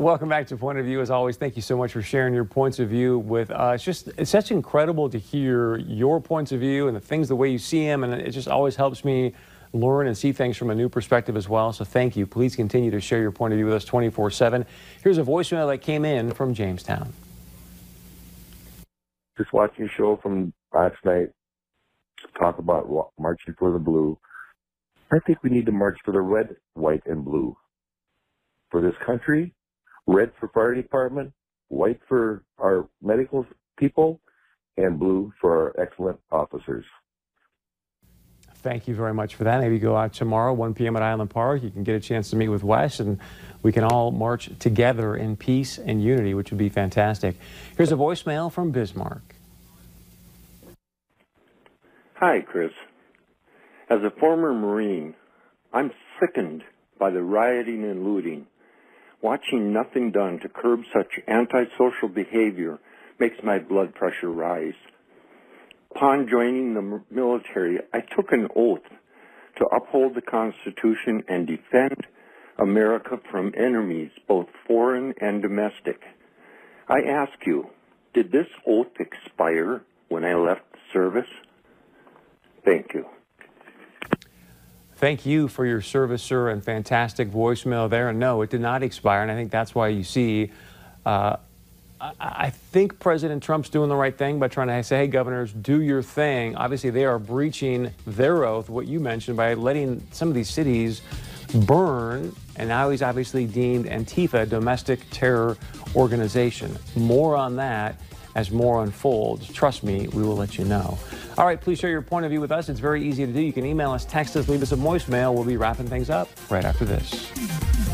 Welcome back to Point of View. As always, thank you so much for sharing your points of view with us. Just it's such incredible to hear your points of view and the things the way you see them, and it just always helps me learn and see things from a new perspective as well. So thank you. Please continue to share your point of view with us 24/7. Here's a voicemail that came in from Jamestown. Just watching your show from last night, talk about marching for the blue. I think we need to march for the red, white, and blue for this country red for fire department, white for our medical people, and blue for our excellent officers. Thank you very much for that. Maybe go out tomorrow, 1 p.m. at Island Park. You can get a chance to meet with Wes, and we can all march together in peace and unity, which would be fantastic. Here's a voicemail from Bismarck. Hi, Chris. As a former Marine, I'm sickened by the rioting and looting Watching nothing done to curb such antisocial behavior makes my blood pressure rise. Upon joining the military, I took an oath to uphold the Constitution and defend America from enemies, both foreign and domestic. I ask you, did this oath expire when I left the service? Thank you. Thank you for your service, sir, and fantastic voicemail there. And no, it did not expire, and I think that's why you see. Uh, I think President Trump's doing the right thing by trying to say, hey, governors, do your thing. Obviously, they are breaching their oath, what you mentioned, by letting some of these cities burn. And now he's obviously deemed Antifa a domestic terror organization. More on that as more unfolds. Trust me, we will let you know. All right, please share your point of view with us. It's very easy to do. You can email us, text us, leave us a voicemail. We'll be wrapping things up right after this.